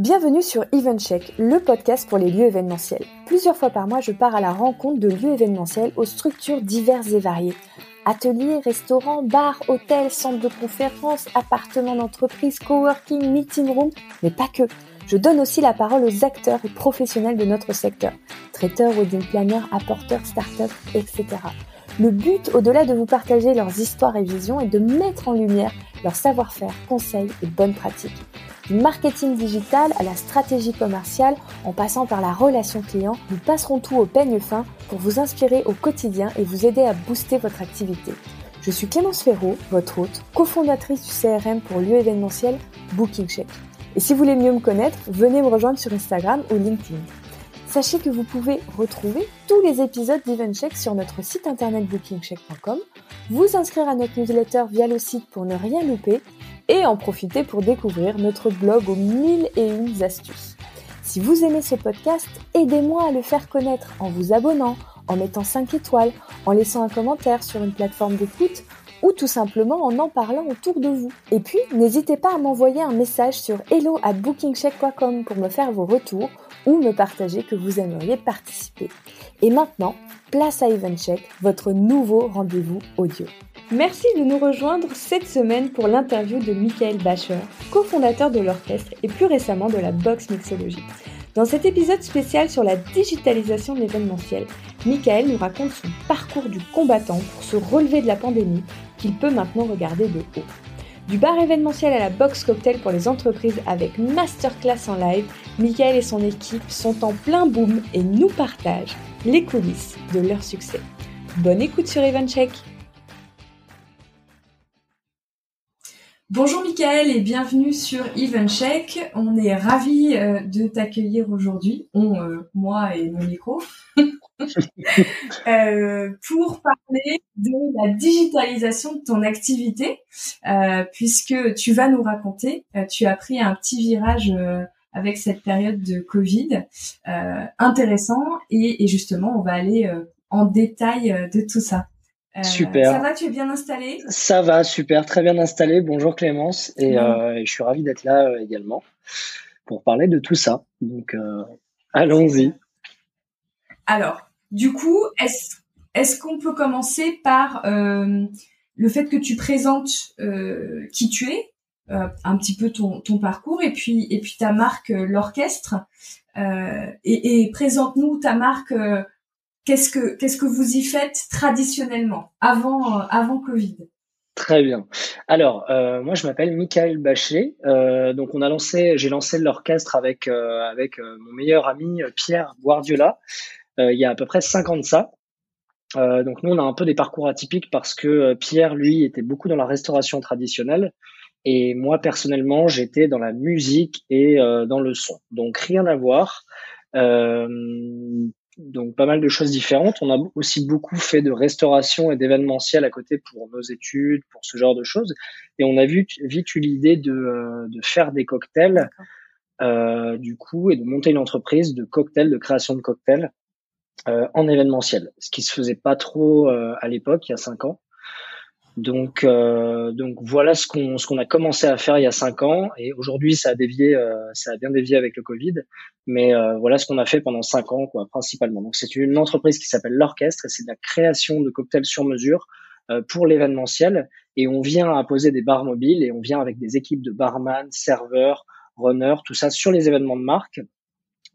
Bienvenue sur EventCheck, le podcast pour les lieux événementiels. Plusieurs fois par mois, je pars à la rencontre de lieux événementiels aux structures diverses et variées. Ateliers, restaurants, bars, hôtels, centres de conférences, appartements d'entreprise, coworking, meeting room, mais pas que. Je donne aussi la parole aux acteurs et professionnels de notre secteur. Traiteurs, wedding planners, apporteurs, startups, etc. Le but, au-delà de vous partager leurs histoires et visions, est de mettre en lumière leur savoir-faire, conseils et bonnes pratiques. Du marketing digital à la stratégie commerciale, en passant par la relation client, nous passerons tout au peigne fin pour vous inspirer au quotidien et vous aider à booster votre activité. Je suis Clémence Ferraud, votre hôte, cofondatrice du CRM pour lieu événementiel Booking Check. Et si vous voulez mieux me connaître, venez me rejoindre sur Instagram ou LinkedIn. Sachez que vous pouvez retrouver tous les épisodes d'EventCheck sur notre site internet bookingcheck.com, vous inscrire à notre newsletter via le site pour ne rien louper et en profiter pour découvrir notre blog aux mille et une astuces. Si vous aimez ce podcast, aidez-moi à le faire connaître en vous abonnant, en mettant 5 étoiles, en laissant un commentaire sur une plateforme d'écoute ou tout simplement en en parlant autour de vous. Et puis, n'hésitez pas à m'envoyer un message sur hello at bookingcheck.com pour me faire vos retours ou me partager que vous aimeriez participer. Et maintenant, place à EventCheck, votre nouveau rendez-vous audio. Merci de nous rejoindre cette semaine pour l'interview de Michael Bacher, cofondateur de l'orchestre et plus récemment de la box mixologie. Dans cet épisode spécial sur la digitalisation de l'événementiel, Michael nous raconte son parcours du combattant pour se relever de la pandémie qu'il peut maintenant regarder de haut. Du bar événementiel à la box cocktail pour les entreprises avec masterclass en live, Michael et son équipe sont en plein boom et nous partagent les coulisses de leur succès. Bonne écoute sur EventCheck Bonjour Mickaël et bienvenue sur EventCheck. On est ravis euh, de t'accueillir aujourd'hui, on, euh, moi et mon micro, euh, pour parler de la digitalisation de ton activité, puisque tu vas nous raconter, tu as pris un petit virage avec cette période de Covid intéressant et, justement on va aller en détail de tout ça. Euh, super. Ça va, tu es bien installé? Ça va, super, très bien installé. Bonjour Clémence, et, euh, je suis ravi d'être là euh, également pour parler de tout ça. Donc, allons-y. Alors, du coup, est-ce est qu'on peut commencer par le fait que tu présentes qui tu es, un petit peu ton, ton, parcours, et puis et puis ta marque, l'orchestre, et, et présente-nous ta marque Qu'est-ce que vous y faites traditionnellement avant euh, Covid? Très bien. Alors, euh, moi, je m'appelle Michael Bachet. Euh, donc, on a lancé, j'ai lancé l'orchestre avec avec mon meilleur ami Pierre Guardiola il y a à peu près cinq ans de ça. donc, nous, on a un peu des parcours atypiques parce que Pierre, lui, était beaucoup dans la restauration traditionnelle et moi, personnellement, j'étais dans la musique et dans le son. Donc, rien à voir. Euh, donc pas mal de choses différentes. On a aussi beaucoup fait de restauration et d'événementiel à côté pour nos études, pour ce genre de choses. Et on a vu vite eu l'idée de, euh, de, faire des cocktails, euh, du coup, et de monter une entreprise de cocktails, de création de cocktails euh, en événementiel, ce qui se faisait pas trop euh, à l'époque, il y a cinq ans. Donc, euh, donc voilà ce qu'on ce qu'on a commencé à faire il y a cinq ans. Et aujourd'hui ça a dévié, euh, ça a bien dévié avec le Covid, mais euh, voilà ce qu'on a fait pendant cinq ans quoi principalement. Donc c'est une entreprise qui s'appelle l'Orchestre et c'est de la création de cocktails sur mesure euh, pour l'événementiel. Et on vient imposer des bars mobiles et on vient avec des équipes de barman, serveurs, runners, tout ça sur les événements de marque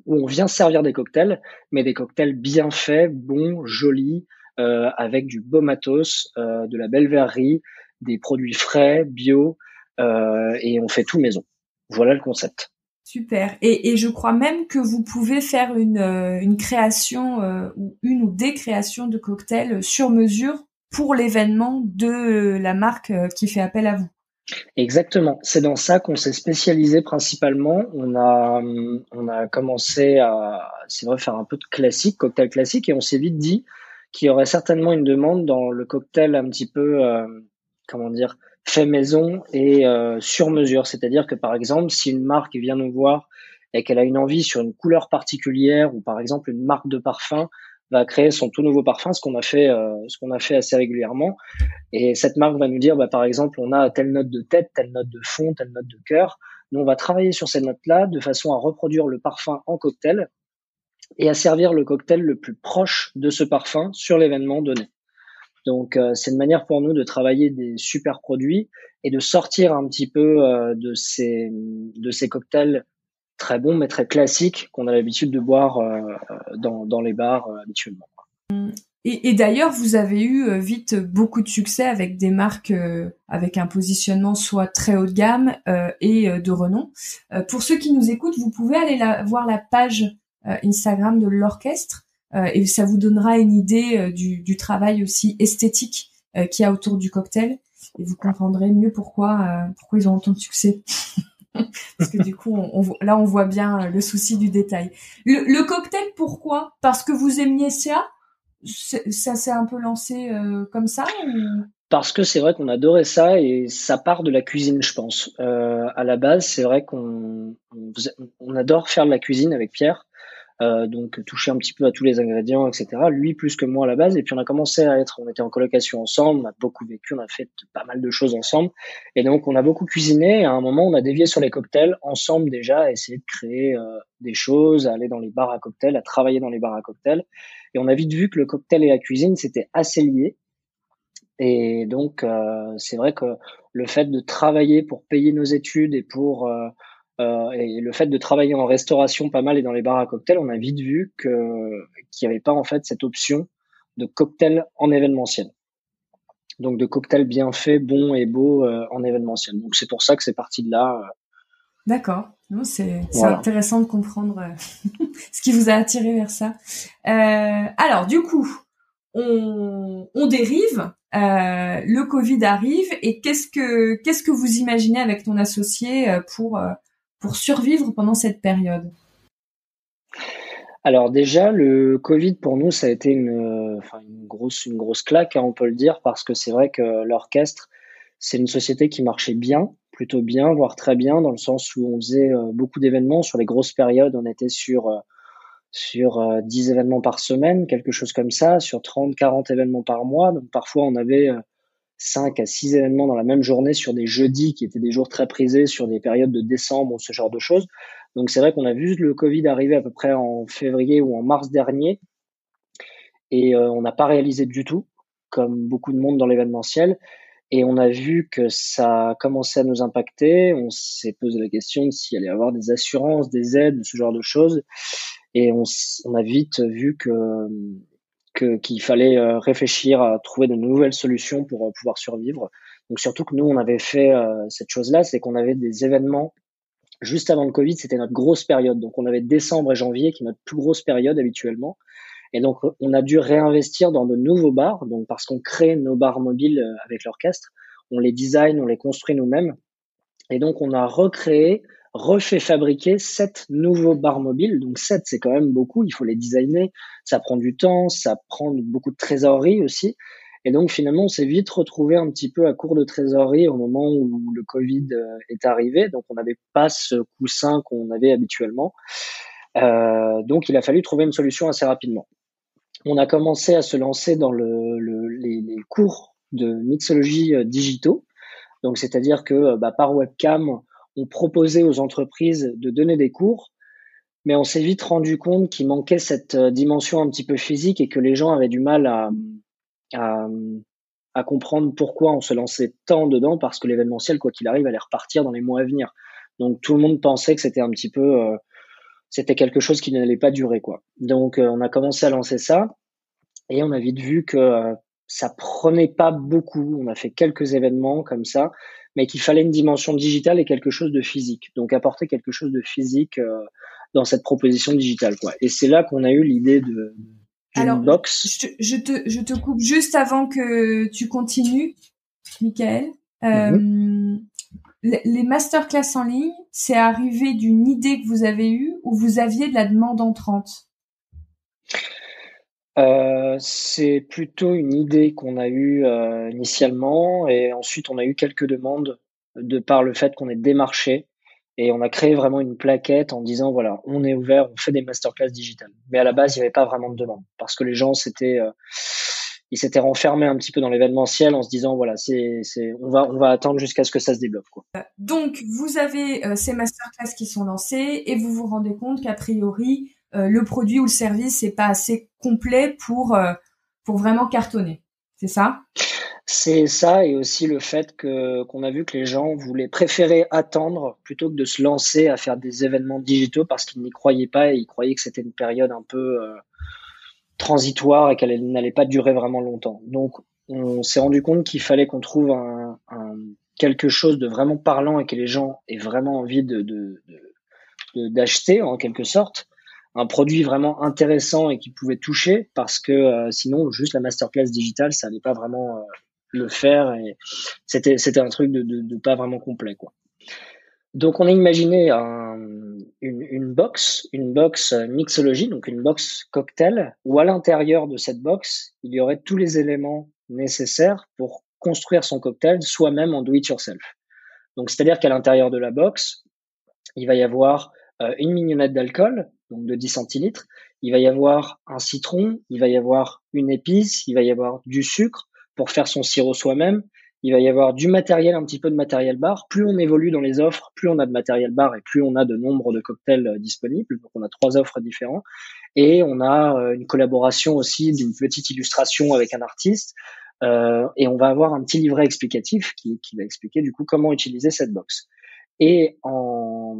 où on vient servir des cocktails, mais des cocktails bien faits, bons, jolis, euh, avec du beau matos, euh, de la belle verrerie, des produits frais, bio, euh, et on fait tout maison. Voilà le concept. Super. Et, et, je crois même que vous pouvez faire une, une création ou une ou des créations de cocktails sur mesure pour l'événement de la marque qui fait appel à vous. Exactement. C'est dans ça qu'on s'est spécialisé principalement. On a, on a commencé à, c'est vrai, faire un peu de classique, cocktail classique, et on s'est vite dit, qui aurait certainement une demande dans le cocktail un petit peu, euh, comment dire, fait maison et euh, sur mesure. C'est-à-dire que par exemple, si une marque vient nous voir et qu'elle a une envie sur une couleur particulière, ou par exemple une marque de parfum va créer son tout nouveau parfum, ce qu'on a fait, euh, ce qu'on a fait assez régulièrement. Et cette marque va nous dire, bah, par exemple, on a telle note de tête, telle note de fond, telle note de cœur. Nous, on va travailler sur ces notes-là de façon à reproduire le parfum en cocktail et à servir le cocktail le plus proche de ce parfum sur l'événement donné. Donc euh, c'est une manière pour nous de travailler des super produits et de sortir un petit peu euh, de ces de ces cocktails très bons mais très classiques qu'on a l'habitude de boire euh, dans, dans les bars habituellement. Et, d'ailleurs, vous avez eu vite beaucoup de succès avec des marques avec un positionnement soit très haut de gamme et de renom. pour ceux qui nous écoutent, vous pouvez aller voir la page Instagram de l'orchestre euh, et ça vous donnera une idée euh, du, travail aussi esthétique euh, qu'il y a autour du cocktail et vous comprendrez mieux pourquoi pourquoi ils ont autant de succès. Parce que du coup, on, là, on voit bien le souci du détail. Le, cocktail, pourquoi? Parce que vous aimiez ça? Ça s'est un peu lancé comme ça Parce que c'est vrai qu'on adorait ça et ça part de la cuisine, je pense. Euh, à la base, c'est vrai qu'on on, adore faire de la cuisine avec Pierre. Euh, donc toucher un petit peu à tous les ingrédients, etc. Lui plus que moi à la base. Et puis on a commencé à être, on était en colocation ensemble, on a beaucoup vécu, on a fait pas mal de choses ensemble. Et donc on a beaucoup cuisiné. À un moment, on a dévié sur les cocktails ensemble déjà, à essayer de créer euh, des choses, à aller dans les bars à cocktails, à travailler dans les bars à cocktails. Et on a vite vu que le cocktail et la cuisine c'était assez lié. Et donc euh, c'est vrai que le fait de travailler pour payer nos études et pour euh, et le fait de travailler en restauration pas mal et dans les bars à cocktails, on a vite vu que qu'il n'y avait pas en fait cette option de cocktail en événementiel. Donc de cocktail bien fait, bon et beau euh, en événementiel. Donc c'est pour ça que c'est parti de là. Euh. D'accord. C'est intéressant de comprendre ce qui vous a attiré vers ça. alors du coup, on, on dérive. le Covid arrive et qu'est-ce que qu'est-ce que vous imaginez avec ton associé pour pour survivre pendant cette période? Alors déjà, le Covid pour nous, ça a été une, grosse, une grosse claque, hein, on peut le dire, parce que c'est vrai que l'orchestre, c'est une société qui marchait bien, plutôt bien, voire très bien, dans le sens où on faisait euh, beaucoup d'événements. Sur les grosses périodes, on était sur, euh, sur 10 euh, événements par semaine, quelque chose comme ça, sur 30, 40 événements par mois. Donc parfois, on avait 5 à 6 événements dans la même journée sur des jeudis qui étaient des jours très prisés sur des périodes de décembre ou ce genre de choses. Donc c'est vrai qu'on a vu le Covid arriver à peu près en février ou en mars dernier et euh, on n'a pas réalisé du tout, comme beaucoup de monde dans l'événementiel. Et on a vu que ça a commencé à nous impacter. On s'est posé la question de s'il allait y avoir des assurances, des aides, ce genre de choses. Et on a vite vu que qu'il fallait euh, réfléchir à trouver de nouvelles solutions pour euh, pouvoir survivre. Donc surtout que nous, on avait fait euh, cette chose-là, c'est qu'on avait des événements juste avant le Covid, c'était notre grosse période. Donc on avait décembre et janvier qui est notre plus grosse période habituellement. Et donc on a dû réinvestir dans de nouveaux bars, donc parce qu'on crée nos bars mobiles avec l'orchestre, on les design, on les construit nous-mêmes. Et donc on a recréé refait fabriquer sept nouveaux bars mobiles. Donc sept, c'est quand même beaucoup. Il faut les designer. Ça prend du temps, ça prend beaucoup de trésorerie aussi. Et donc finalement, on s'est vite retrouvé un petit peu à court de trésorerie au moment où le Covid euh, est arrivé. Donc on n'avait pas ce coussin qu'on avait habituellement. Euh, donc il a fallu trouver une solution assez rapidement. On a commencé à se lancer dans le, les, les, cours de mixologie euh, digitaux. Donc c'est-à-dire que bah, par webcam, on proposait aux entreprises de donner des cours, mais on s'est vite rendu compte qu'il manquait cette euh, dimension un petit peu physique et que les gens avaient du mal à, comprendre pourquoi on se lançait tant dedans, parce que l'événementiel, quoi qu'il arrive, allait repartir dans les mois à venir. Donc tout le monde pensait que c'était un petit peu, euh, c'était quelque chose qui n'allait pas durer, quoi. Donc euh, on a commencé à lancer ça et on a vite vu que ça prenait pas beaucoup. On a fait quelques événements comme ça, mais qu'il fallait une dimension digitale et quelque chose de physique. Donc apporter quelque chose de physique euh, dans cette proposition digitale, quoi. Et c'est là qu'on a eu l'idée de Alors, box. Je te, je te, je te coupe juste avant que tu continues, Michael. Euh, mhm. Les masterclass en ligne, c'est arrivé d'une idée que vous avez eue ou vous aviez de la demande entrante? Euh, c'est plutôt une idée qu'on a eue euh, initialement et ensuite on a eu quelques demandes de par le fait qu'on est démarché et on a créé vraiment une plaquette en disant voilà on est ouvert on fait des masterclass digitales mais à la base il n'y avait pas vraiment de demande parce que les gens c'était euh, il s'était renfermé un petit peu dans l'événementiel en se disant voilà, c'est, c'est, on va, on va attendre jusqu'à ce que ça se débloque. Quoi. Donc, vous avez euh, ces masterclass qui sont lancés et vous vous rendez compte qu'a priori, euh, le produit ou le service n'est pas assez complet pour euh, pour vraiment cartonner. C'est ça? C'est ça et aussi le fait qu'on a vu que les gens voulaient préférer attendre plutôt que de se lancer à faire des événements digitaux parce qu'ils n'y croyaient pas et ils croyaient que c'était une période un peu transitoire et qu'elle n'allait pas durer vraiment longtemps. Donc, on s'est rendu compte qu'il fallait qu'on trouve un, quelque chose de vraiment parlant et que les gens aient vraiment envie d'acheter en quelque sorte un produit vraiment intéressant et qui pouvait toucher parce que euh, sinon juste la masterclass digitale ça n'allait pas vraiment euh, le faire et c'était c'était un truc de, de, de, pas vraiment complet quoi donc on a imaginé un, une, une, box, une box euh, mixologie, donc une box cocktail, où à l'intérieur de cette box, il y aurait tous les éléments nécessaires pour construire son cocktail soi-même en do-it-yourself. Donc c'est-à-dire qu'à l'intérieur de la box, il va y avoir euh, une mignonnette d'alcool, donc de 10 centilitres, il va y avoir un citron, il va y avoir une épice, il va y avoir du sucre pour faire son sirop soi-même, il va y avoir du matériel, un petit peu de matériel bar. Plus on évolue dans les offres, plus on a de matériel bar et plus on a de nombre de cocktails euh, disponibles. Donc on a trois offres différentes. Et on a euh, une collaboration aussi d'une petite illustration avec un artiste. Euh, et on va avoir un petit livret explicatif qui, qui va expliquer du coup comment utiliser cette box. Et en,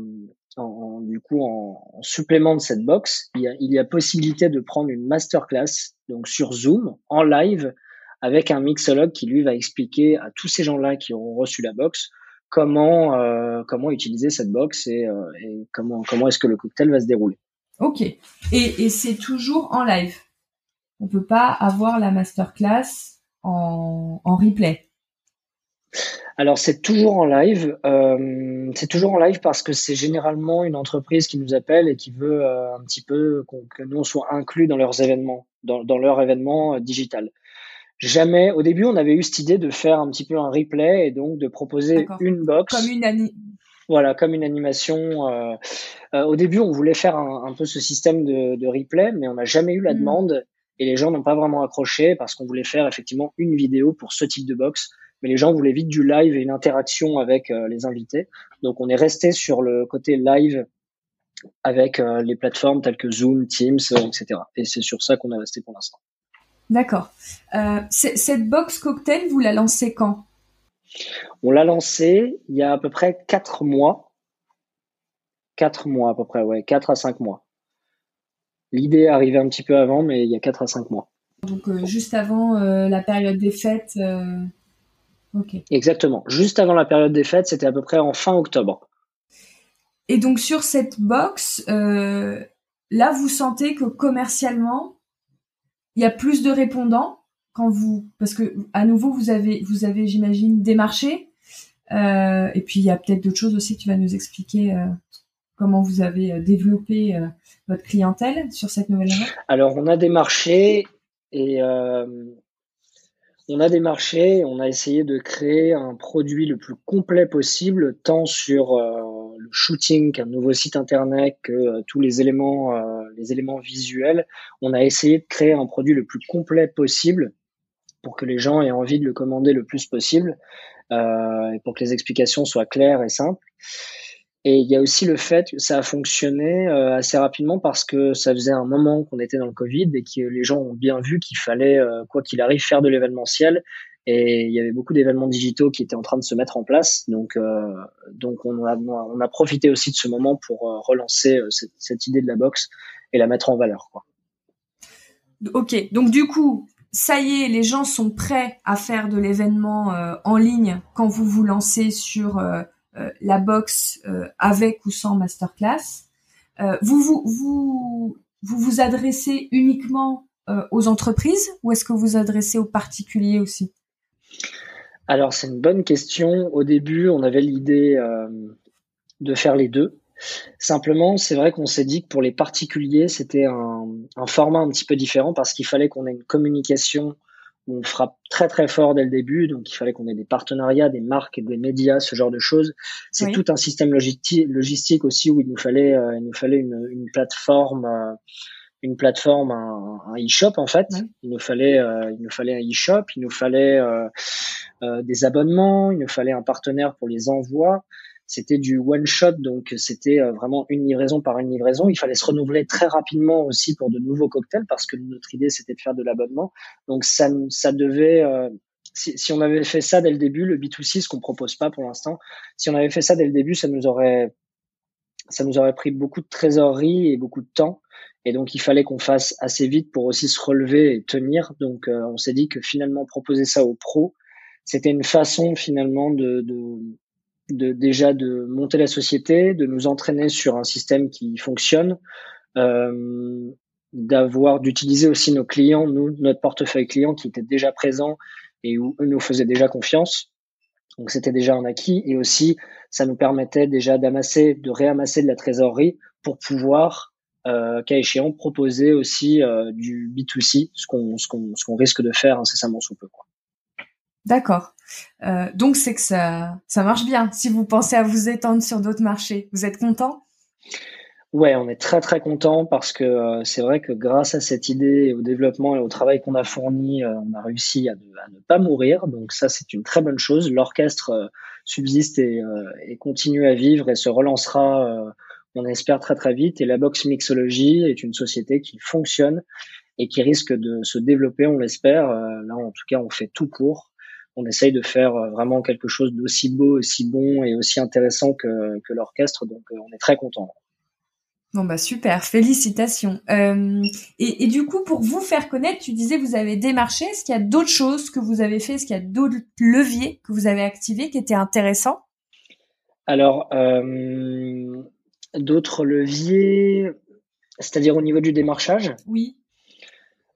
en du coup en, en, supplément de cette box, il y, a, il y a possibilité de prendre une masterclass donc sur Zoom en live avec un mixologue qui lui va expliquer à tous ces gens-là qui auront reçu la box comment euh, comment utiliser cette box et, euh, et comment comment est-ce que le cocktail va se dérouler. Ok. Et, et c'est toujours en live. On peut pas avoir la masterclass en, en replay. Alors c'est toujours en live. Euh, c'est toujours en live parce que c'est généralement une entreprise qui nous appelle et qui veut euh, un petit peu que nous on soit inclus dans leurs événements, dans, dans leur événement euh, digital jamais. Au début, on avait eu cette idée de faire un petit peu un replay et donc de proposer une box. Comme une Voilà, comme une animation. Euh, euh, au début, on voulait faire un, un peu ce système de, de, replay, mais on n'a jamais eu la mm. demande et les gens n'ont pas vraiment accroché parce qu'on voulait faire effectivement une vidéo pour ce type de box. Mais les gens voulaient vite du live et une interaction avec euh, les invités. Donc, on est resté sur le côté live avec euh, les plateformes telles que Zoom, Teams, etc. Et c'est sur ça qu'on est resté pour l'instant. D'accord. Euh, cette box cocktail, vous la lancez quand? On l'a lancée il y a à peu près quatre mois. Quatre mois à peu près, ouais, quatre à cinq mois. L'idée est arrivée un petit peu avant, mais il y a quatre à cinq mois. Donc euh, juste avant euh, la période des fêtes. Exactement. Juste avant la période des fêtes, c'était à peu près en fin octobre. Et donc sur cette box, euh, là vous sentez que commercialement, il y a plus de répondants quand vous, parce que à nouveau vous avez, vous avez, j'imagine, des marchés. Euh, et puis il y a peut-être d'autres choses aussi. Tu vas nous expliquer euh, comment vous avez euh, développé votre clientèle sur cette nouvelle année. Alors on a des marchés et on a des marchés. On a essayé de créer un produit le plus complet possible, tant sur le shooting, un nouveau site internet, que euh, tous les éléments, euh, les éléments visuels. On a essayé de créer un produit le plus complet possible pour que les gens aient envie de le commander le plus possible euh, et pour que les explications soient claires et simples. Et il y a aussi le fait que ça a fonctionné euh, assez rapidement parce que ça faisait un moment qu'on était dans le Covid et que les gens ont bien vu qu'il fallait, euh, quoi qu'il arrive, faire de l'événementiel et il y avait beaucoup d'événements digitaux qui étaient en train de se mettre en place. Donc, euh, donc on, a, on a profité aussi de ce moment pour relancer cette, idée de la boxe et la mettre en valeur. Ok, donc du coup, ça y est, les gens sont prêts à faire de l'événement en ligne quand vous vous lancez sur la boxe avec ou sans masterclass. vous, vous, vous, vous vous adressez uniquement aux entreprises ou est-ce que vous adressez aux particuliers aussi? Alors c'est une bonne question. Au début, on avait l'idée euh, de faire les deux. Simplement, c'est vrai qu'on s'est dit que pour les particuliers, c'était un, format un petit peu différent parce qu'il fallait qu'on ait une communication où on frappe très très fort dès le début. Donc il fallait qu'on ait des partenariats, des marques, des médias, ce genre de choses. C'est oui. tout un système logistique, logistique aussi où il nous fallait, euh, il nous fallait une, une plateforme. Euh, une plateforme, un, e-shop en fait. Il nous fallait, il nous fallait un e-shop, il nous fallait des abonnements, il nous fallait un partenaire pour les envois. C'était du one shot, donc c'était vraiment une livraison par une livraison. Il fallait se renouveler très rapidement aussi pour de nouveaux cocktails parce que notre idée c'était de faire de l'abonnement. Donc ça, ça devait si, si, on avait fait ça dès le début, le B2C, ce qu'on propose pas pour l'instant, si on avait fait ça dès le début, ça nous aurait, ça nous aurait pris beaucoup de trésorerie et beaucoup de temps. Et donc, il fallait qu'on fasse assez vite pour aussi se relever et tenir. Donc, euh, on s'est dit que finalement, proposer ça aux pros, c'était une façon finalement de, de, de, déjà de monter la société, de nous entraîner sur un système qui fonctionne, euh, d'avoir, d'utiliser aussi nos clients, nous, notre portefeuille client qui était déjà présent et où eux nous faisaient déjà confiance. Donc c'était déjà un acquis et aussi ça nous permettait déjà d'amasser, de réamasser de la trésorerie pour pouvoir, euh, cas échéant, proposer aussi euh, du B2C, ce qu'on ce qu'on ce qu'on risque de faire incessamment sous peu. D'accord. Euh, donc c'est que ça marche bien. Si vous pensez à vous étendre sur d'autres marchés, vous êtes content? Ouais, on est très très content parce que euh, c'est vrai que grâce à cette idée, au développement et au travail qu'on a fourni, euh, on a réussi à, ne pas mourir. Donc ça, c'est une très bonne chose. L'orchestre subsiste et, et, continue à vivre et se relancera, on espère très très vite. Et la box mixologie est une société qui fonctionne et qui risque de se développer, on l'espère. là, en tout cas, on fait tout pour. On essaye de faire vraiment quelque chose d'aussi beau, aussi bon et aussi intéressant que, que l'orchestre. Donc, on est très content. Bon bah super, félicitations. Euh, et, du coup, pour vous faire connaître, tu disais vous avez démarché. Est-ce qu'il y a d'autres choses que vous avez fait? Est-ce qu'il y a d'autres leviers que vous avez activés qui étaient intéressants? Alors, euh, d'autres leviers, c'est-à-dire au niveau du démarchage? Oui.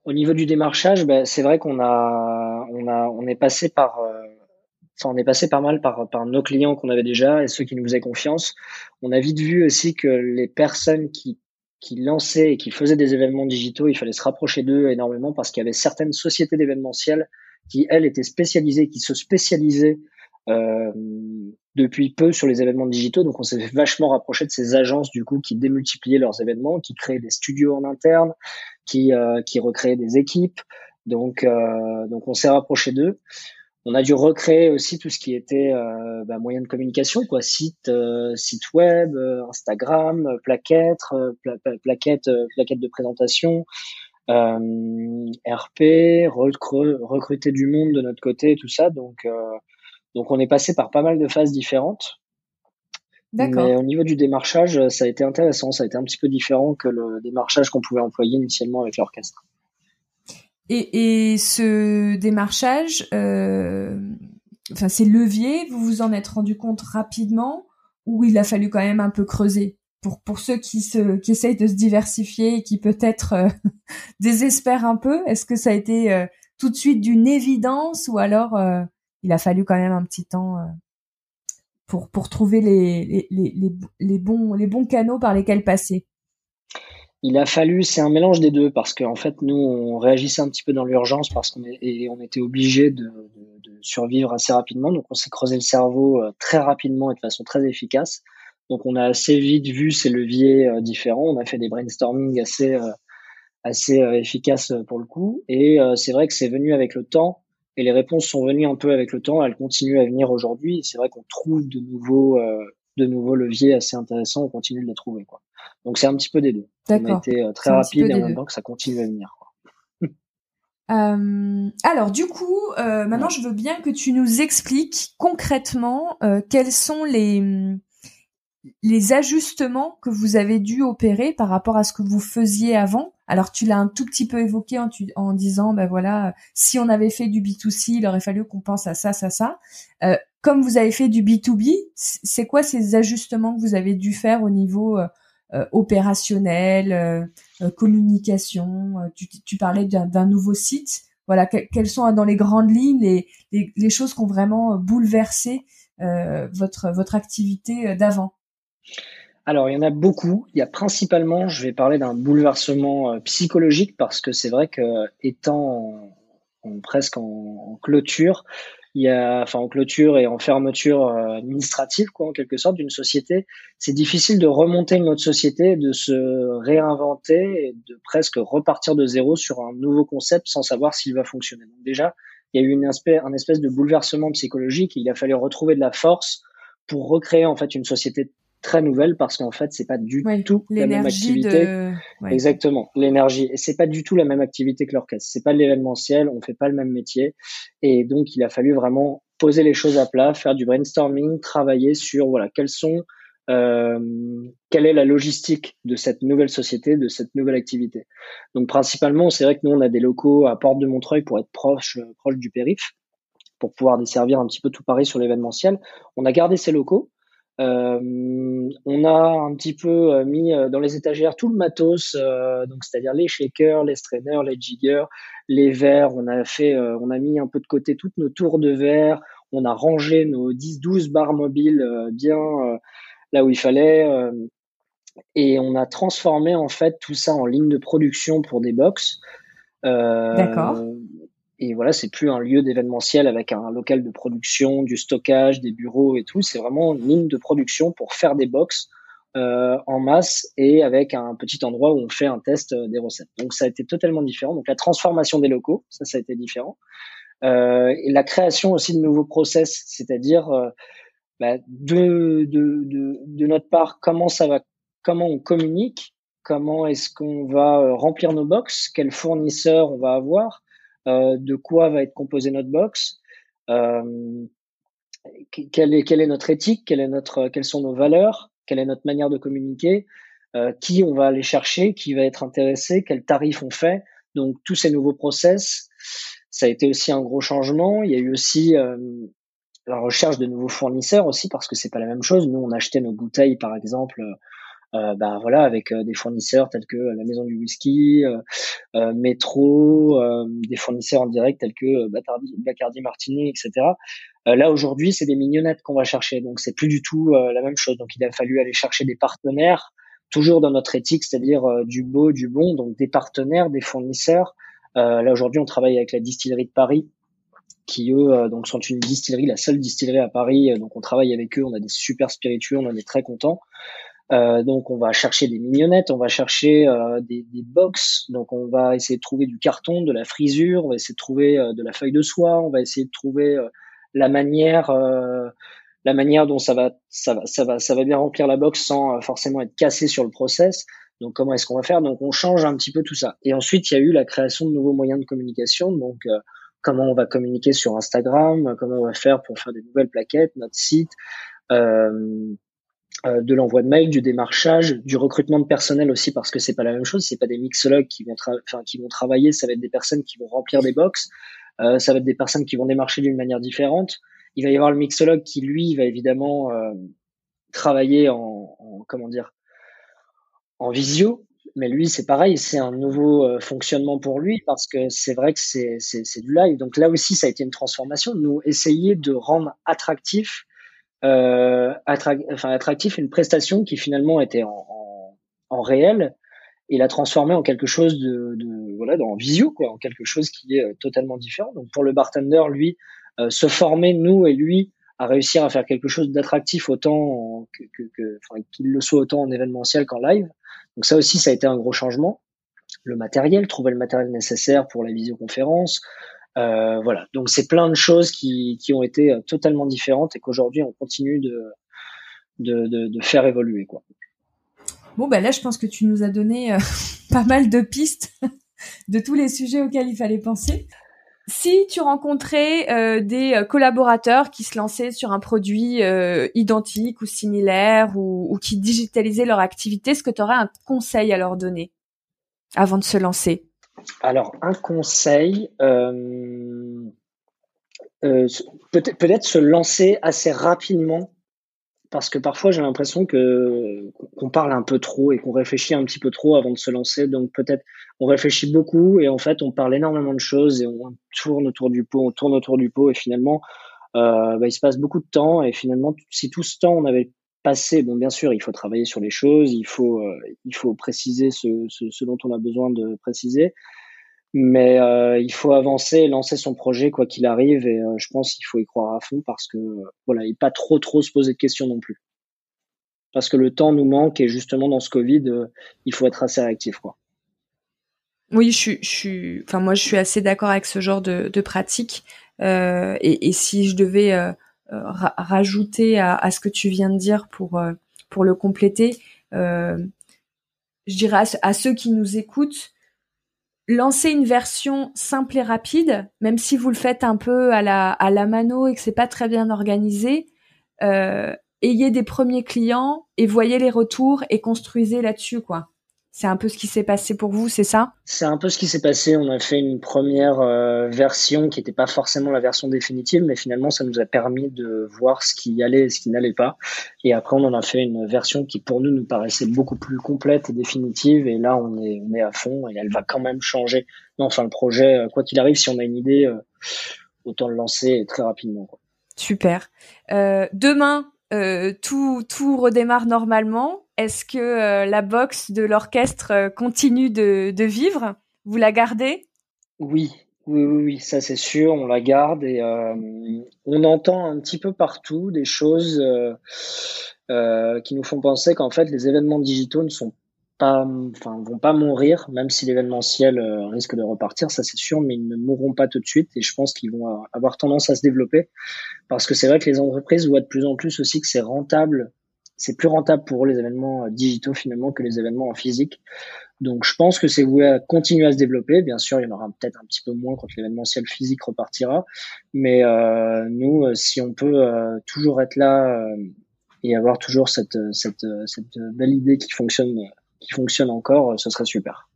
Au niveau du démarchage, bah, c'est vrai qu'on a, on a, on est passé par euh, on est passé pas mal par, par nos clients qu'on avait déjà et ceux qui nous faisaient confiance. On a vite vu aussi que les personnes qui, qui lançaient et qui faisaient des événements digitaux, il fallait se rapprocher d'eux énormément parce qu'il y avait certaines sociétés d'événementiels qui, elles, étaient spécialisées, qui se spécialisaient euh, depuis peu sur les événements digitaux. Donc, on s'est vachement rapproché de ces agences, du coup, qui démultipliaient leurs événements, qui créaient des studios en interne, qui, euh, qui recréaient des équipes. Donc, euh, donc on s'est rapproché d'eux. On a dû recréer aussi tout ce qui était euh, bah, moyen de communication, quoi, site, euh, site web, Instagram, plaquettes, plaquettes, plaquettes de présentation, RP, recruter du monde de notre côté, tout ça. Donc, donc on est passé par pas mal de phases différentes. Mais au niveau du démarchage, ça a été intéressant. Ça a été un petit peu différent que le démarchage qu'on pouvait employer initialement avec l'orchestre. Et, et ce démarchage, euh, enfin ces leviers, vous vous en êtes rendu compte rapidement ou il a fallu quand même un peu creuser pour pour ceux qui se qui essayent de se diversifier et qui peut-être euh, désespèrent un peu? Est-ce que ça a été euh, tout de suite d'une évidence ou alors euh, il a fallu quand même un petit temps pour pour trouver les les, les les bons les bons canaux par lesquels passer? Il a fallu, c'est un mélange des deux parce qu'en fait nous on réagissait un petit peu dans l'urgence parce qu'on on était obligé de, de, de, survivre assez rapidement, donc on s'est creusé le cerveau euh, très rapidement et de façon très efficace. Donc on a assez vite vu ces leviers euh, différents, on a fait des brainstorming assez euh, assez efficaces pour le coup. Et c'est vrai que c'est venu avec le temps. Et les réponses sont venues un peu avec le temps, elles continuent à venir aujourd'hui. C'est vrai qu'on trouve de nouveaux de nouveaux leviers assez intéressants, on continue de les trouver quoi. Donc c'est un petit peu des deux. On a été euh, très rapide et en même temps que ça continue à venir. Euh, alors du coup, euh, maintenant je veux bien que tu nous expliques concrètement euh, quels sont les les ajustements que vous avez dû opérer par rapport à ce que vous faisiez avant. Alors tu l'as un tout petit peu évoqué en, en, disant, ben voilà, si on avait fait du B2C, il aurait fallu qu'on pense à ça, ça, ça. Euh, comme vous avez fait du B2B, c'est quoi ces ajustements que vous avez dû faire au niveau euh, opérationnel, euh, euh, communication. Tu, parlais d'un nouveau site. Voilà, quelles sont dans les grandes lignes les, choses qui ont vraiment bouleversé votre activité d'avant? Alors, il y en a beaucoup. Il y a principalement, je vais parler d'un bouleversement psychologique parce que c'est vrai que étant presque en, clôture, il y a, enfin, en clôture et en fermeture euh, administrative, quoi, en quelque sorte, d'une société, c'est difficile de remonter notre société, de se réinventer et de presque repartir de zéro sur un nouveau concept sans savoir s'il va fonctionner. Donc déjà, il y a eu une espèce, un espèce de bouleversement psychologique. il a fallu retrouver de la force pour recréer en fait une société très nouvelle parce qu'en fait c'est pas du tout la même activité. exactement l'énergie. Et c'est pas du tout la même activité que l'orchestre. C'est pas de l'événementiel on fait pas le même métier. Et donc il a fallu vraiment poser les choses à plat faire du brainstorming travailler sur voilà quels sont euh, quelle est la logistique de cette nouvelle société, de cette nouvelle activité. Donc principalement, c'est vrai que nous on a des locaux à Porte de Montreuil pour être proche proche du périph, pour pouvoir desservir un petit peu tout Paris sur l'événementiel. On a gardé ces locaux, euh, on a un petit peu euh, mis euh, dans les étagères tout le matos, donc c'est-à-dire les shakers, les strainers, les jiggers, les verres. On a fait, on a mis un peu de côté toutes nos tours de verre. On a rangé nos 10-12 barres mobiles bien là où il fallait. et on a transformé en fait tout ça en ligne de production pour des box. D'accord. Et voilà, c'est plus un lieu d'événementiel avec un local de production, du stockage, des bureaux et tout. C'est vraiment une ligne de production pour faire des box euh, en masse et avec un petit endroit où on fait un test euh, des recettes. Donc ça a été totalement différent. Donc la transformation des locaux, ça, ça a été différent. Euh, et la création aussi de nouveaux process, c'est-à-dire euh, bah, de, de, de, de, notre part, comment ça va, comment on communique, comment est-ce qu'on va euh, remplir nos box, quels fournisseurs on va avoir, de quoi va être composée notre box, euh, quelle est, notre éthique, quelles sont nos valeurs, quelle est notre manière de communiquer, euh, qui on va aller chercher, qui va être intéressé, quel tarif on fait. Donc tous ces nouveaux process, ça a été aussi un gros changement. Il y a eu aussi la recherche de nouveaux fournisseurs aussi parce que c'est pas la même chose. Nous on achetait nos bouteilles par exemple euh, bah, voilà, avec euh, des fournisseurs tels que euh, la Maison du Whisky, euh, Métro, des fournisseurs en direct tels que Bacardi, Bacardi Martini, etc. là aujourd'hui, c'est des mignonnettes qu'on va chercher, donc c'est plus du tout la même chose. Donc il a fallu aller chercher des partenaires, toujours dans notre éthique, c'est-à-dire du beau, du bon, donc des partenaires, des fournisseurs. là aujourd'hui, on travaille avec la distillerie de Paris, qui eux donc sont une distillerie, la seule distillerie à Paris. Donc on travaille avec eux, on a des super spiritueux, on en est très contents. Euh, donc on va chercher des mignonnettes, on va chercher euh, des, des box, donc on va essayer de trouver du carton, de la frisure, on va essayer de trouver euh, de la feuille de soie, on va essayer de trouver la manière, la manière dont ça va, ça va, ça va, ça va bien remplir la box sans forcément être cassé sur le process. Donc comment est-ce qu'on va faire? Donc on change un petit peu tout ça. Et ensuite il y a eu la création de nouveaux moyens de communication. Donc comment on va communiquer sur Instagram, comment on va faire pour faire des nouvelles plaquettes, notre site? Euh, euh, de l'envoi de mail, du démarchage, du recrutement de personnel aussi parce que c'est pas la même chose. C'est pas des mixologues qui vont, enfin, qui vont travailler, ça va être des personnes qui vont remplir des box, euh, ça va être des personnes qui vont démarcher d'une manière différente. Il va y avoir le mixologue qui lui va évidemment euh, travailler en, en, comment dire en visio, mais lui c'est pareil, c'est un nouveau euh, fonctionnement pour lui parce que c'est vrai que c'est c'est du live. Donc là aussi ça a été une transformation. Nous essayer de rendre attractif euh, enfin, attractif, une prestation qui finalement était en, en, en, réel et la transformer en quelque chose de, de voilà, en visio, quoi, en quelque chose qui est euh, totalement différent. Donc pour le bartender, lui, euh, se former, nous et lui, à réussir à faire quelque chose d'attractif autant que, que, qu'il le soit autant en événementiel qu'en live. Donc ça aussi, ça a été un gros changement. Le matériel, trouver le matériel nécessaire pour la visioconférence, euh, voilà, donc c'est plein de choses qui, qui ont été euh, totalement différentes et qu'aujourd'hui on continue de, de, de, faire évoluer. Quoi. Bon, ben là je pense que tu nous as donné euh, pas mal de pistes de tous les sujets auxquels il fallait penser. Si tu rencontrais des collaborateurs qui se lançaient sur un produit identique ou similaire ou, ou, qui digitalisaient leur activité, est-ce que tu aurais un conseil à leur donner avant de se lancer? Alors, un conseil, euh, euh, peut-être peut se lancer assez rapidement, parce que parfois j'ai l'impression que qu'on parle un peu trop et qu'on réfléchit un petit peu trop avant de se lancer. Donc peut-être on réfléchit beaucoup et en fait on parle énormément de choses et on tourne autour du pot, on tourne autour du pot et finalement euh, bah, il se passe beaucoup de temps et finalement si tout ce temps on avait passé, bon bien sûr il faut travailler sur les choses, il faut il faut préciser ce, ce, dont on a besoin de préciser, Mais il faut avancer, lancer son projet quoi qu'il arrive, et je pense qu'il faut y croire à fond parce que voilà, et pas trop trop se poser de questions non plus. Parce que le temps nous manque et justement dans ce Covid, il faut être assez réactif quoi. Oui, je suis, enfin moi je suis assez d'accord avec ce genre de, pratique. Euh, et, si je devais euh, euh rajouter à, ce que tu viens de dire pour euh, le compléter, euh, je dirais à, ceux qui nous écoutent, lancer une version simple et rapide, même si vous le faites un peu à la à la mano et que c'est pas très bien organisé. ayez des premiers clients et voyez les retours et construisez là-dessus quoi. C'est un peu ce qui s'est passé pour vous, c'est ça? C'est un peu ce qui s'est passé. On a fait une première euh, version qui n'était pas forcément la version définitive, mais finalement, ça nous a permis de voir ce qui allait et ce qui n'allait pas. Et après, on en a fait une version qui, pour nous, nous paraissait beaucoup plus complète et définitive. Et là, on est, on est à fond et elle va quand même changer. Non, enfin, le projet, euh, quoi qu'il arrive, si on a une idée, euh, autant le lancer très rapidement. Super. demain, tout, tout redémarre normalement. Est-ce que euh, la boxe de l'orchestre euh, continue de, vivre? Vous la gardez? Oui, oui, oui, ça c'est sûr, on la garde et euh, on entend un petit peu partout des choses qui nous font penser qu'en fait les événements digitaux ne sont pas, enfin, vont pas mourir, même si l'événementiel risque de repartir, ça c'est sûr, mais ils ne mourront pas tout de suite et je pense qu'ils vont avoir tendance à se développer. Parce que c'est vrai que les entreprises voient de plus en plus aussi que c'est rentable c'est plus rentable pour les événements euh, digitaux finalement que les événements en physique. Donc je pense que c'est voué à continuer à se développer. Bien sûr, il y en aura peut-être un petit peu moins quand l'événementiel physique repartira. Mais euh, nous, euh, si on peut toujours être là et avoir toujours cette, cette, cette belle idée qui fonctionne, qui fonctionne encore, ce serait super.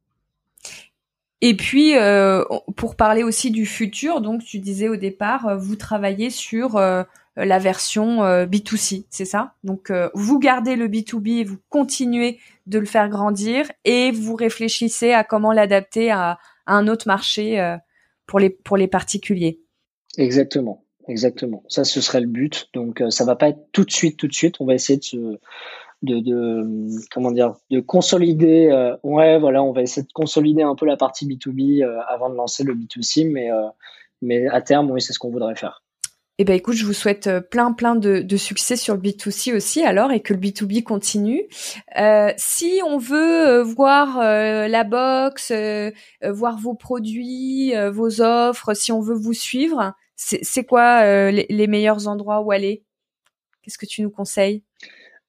Et puis, pour parler aussi du futur, donc tu disais au départ, vous travaillez sur euh, la version euh, B2C, c'est ça? Donc euh, vous gardez le B2B et vous continuez de le faire grandir et vous réfléchissez à comment l'adapter à, un autre marché pour les pour les particuliers. Exactement, exactement. Ça ce serait le but. Donc ça va pas être tout de suite tout de suite, on va essayer de se de, de comment dire de consolider ouais voilà, on va essayer de consolider un peu la partie B2B avant de lancer le B2C mais mais à terme oui, c'est ce qu'on voudrait faire. Eh ben écoute, je vous souhaite euh, plein plein de, succès sur le B2C aussi alors et que le B2B continue. Euh, si on veut euh, voir la box, voir vos produits, vos offres, si on veut vous suivre, c'est quoi les, les, meilleurs endroits où aller? Qu'est-ce que tu nous conseilles?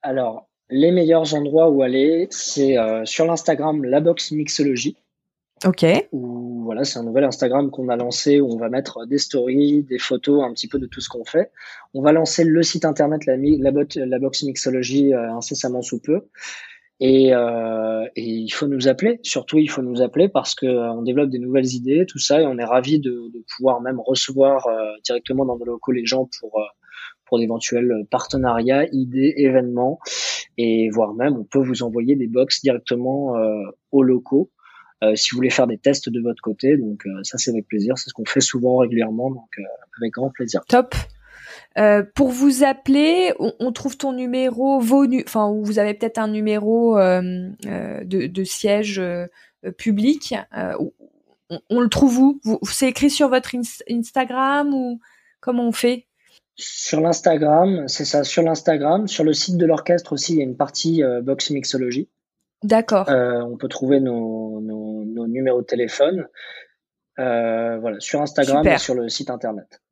Alors, les meilleurs endroits où aller, c'est sur l'Instagram La Box Mixologie. Ok. Voilà, c'est un nouvel Instagram qu'on a lancé où on va mettre des stories, des photos, un petit peu de tout ce qu'on fait. On va lancer le site internet la, la, box mixologie euh, incessamment sous peu. Et, euh, et, il faut nous appeler. Surtout, il faut nous appeler parce que euh, on développe des nouvelles idées, tout ça, et on est ravi de, de, pouvoir même recevoir euh, directement dans nos locaux les gens pour euh, pour d'éventuels partenariats, idées, événements, et voire même on peut vous envoyer des box directement aux locaux. Euh, si vous voulez faire des tests de votre côté. Donc euh, ça, c'est avec plaisir. C'est ce qu'on fait souvent régulièrement. Donc euh, avec grand plaisir. Top. Euh, pour vous appeler, on, on, trouve ton numéro, vos nu enfin vous avez peut-être un numéro euh, de, de, siège public. On, on, le trouve où? Vous, C'est écrit sur votre Instagram ou comment on fait? Sur l'Instagram, c'est ça. Sur l'Instagram, sur le site de l'orchestre aussi, il y a une partie box mixologie. D'accord. Euh, on peut trouver nos, nos, nos, numéros de téléphone euh, voilà, sur Instagram et sur le site internet.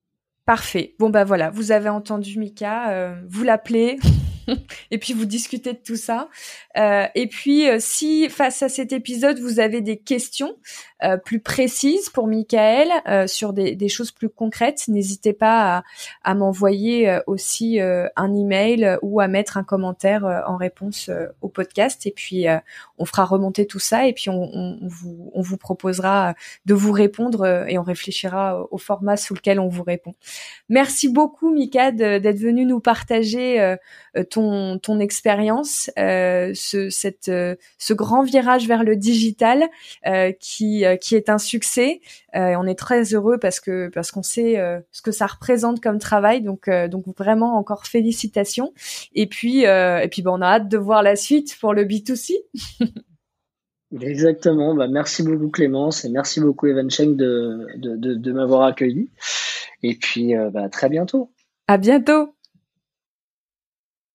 Parfait. Bon bah voilà, vous avez entendu Mika, euh, vous l'appelez, et puis vous discutez de tout ça. Euh, et puis, euh, si face à cet épisode, vous avez des questions euh, plus précises pour Michael euh, sur des, des, choses plus concrètes, n'hésitez pas à, à m'envoyer euh, aussi un email ou à mettre un commentaire en réponse au podcast. Et puis, on fera remonter tout ça et puis on, on, vous, on vous proposera de vous répondre et on réfléchira au format sous lequel on vous répond. Merci beaucoup, Mika, d'être venu nous partager ton, ton expérience, euh, ce, cette, euh, ce grand virage vers le digital euh, qui, qui est un succès. on est très heureux parce que parce qu'on sait ce que ça représente comme travail. Donc donc vraiment encore félicitations. Et puis et puis bon, on a hâte de voir la suite pour le B2C. Exactement. Bah, merci beaucoup Clémence et merci beaucoup Evan Cheng de, de, de, m'avoir accueilli. Et puis, bah, à très bientôt. À bientôt.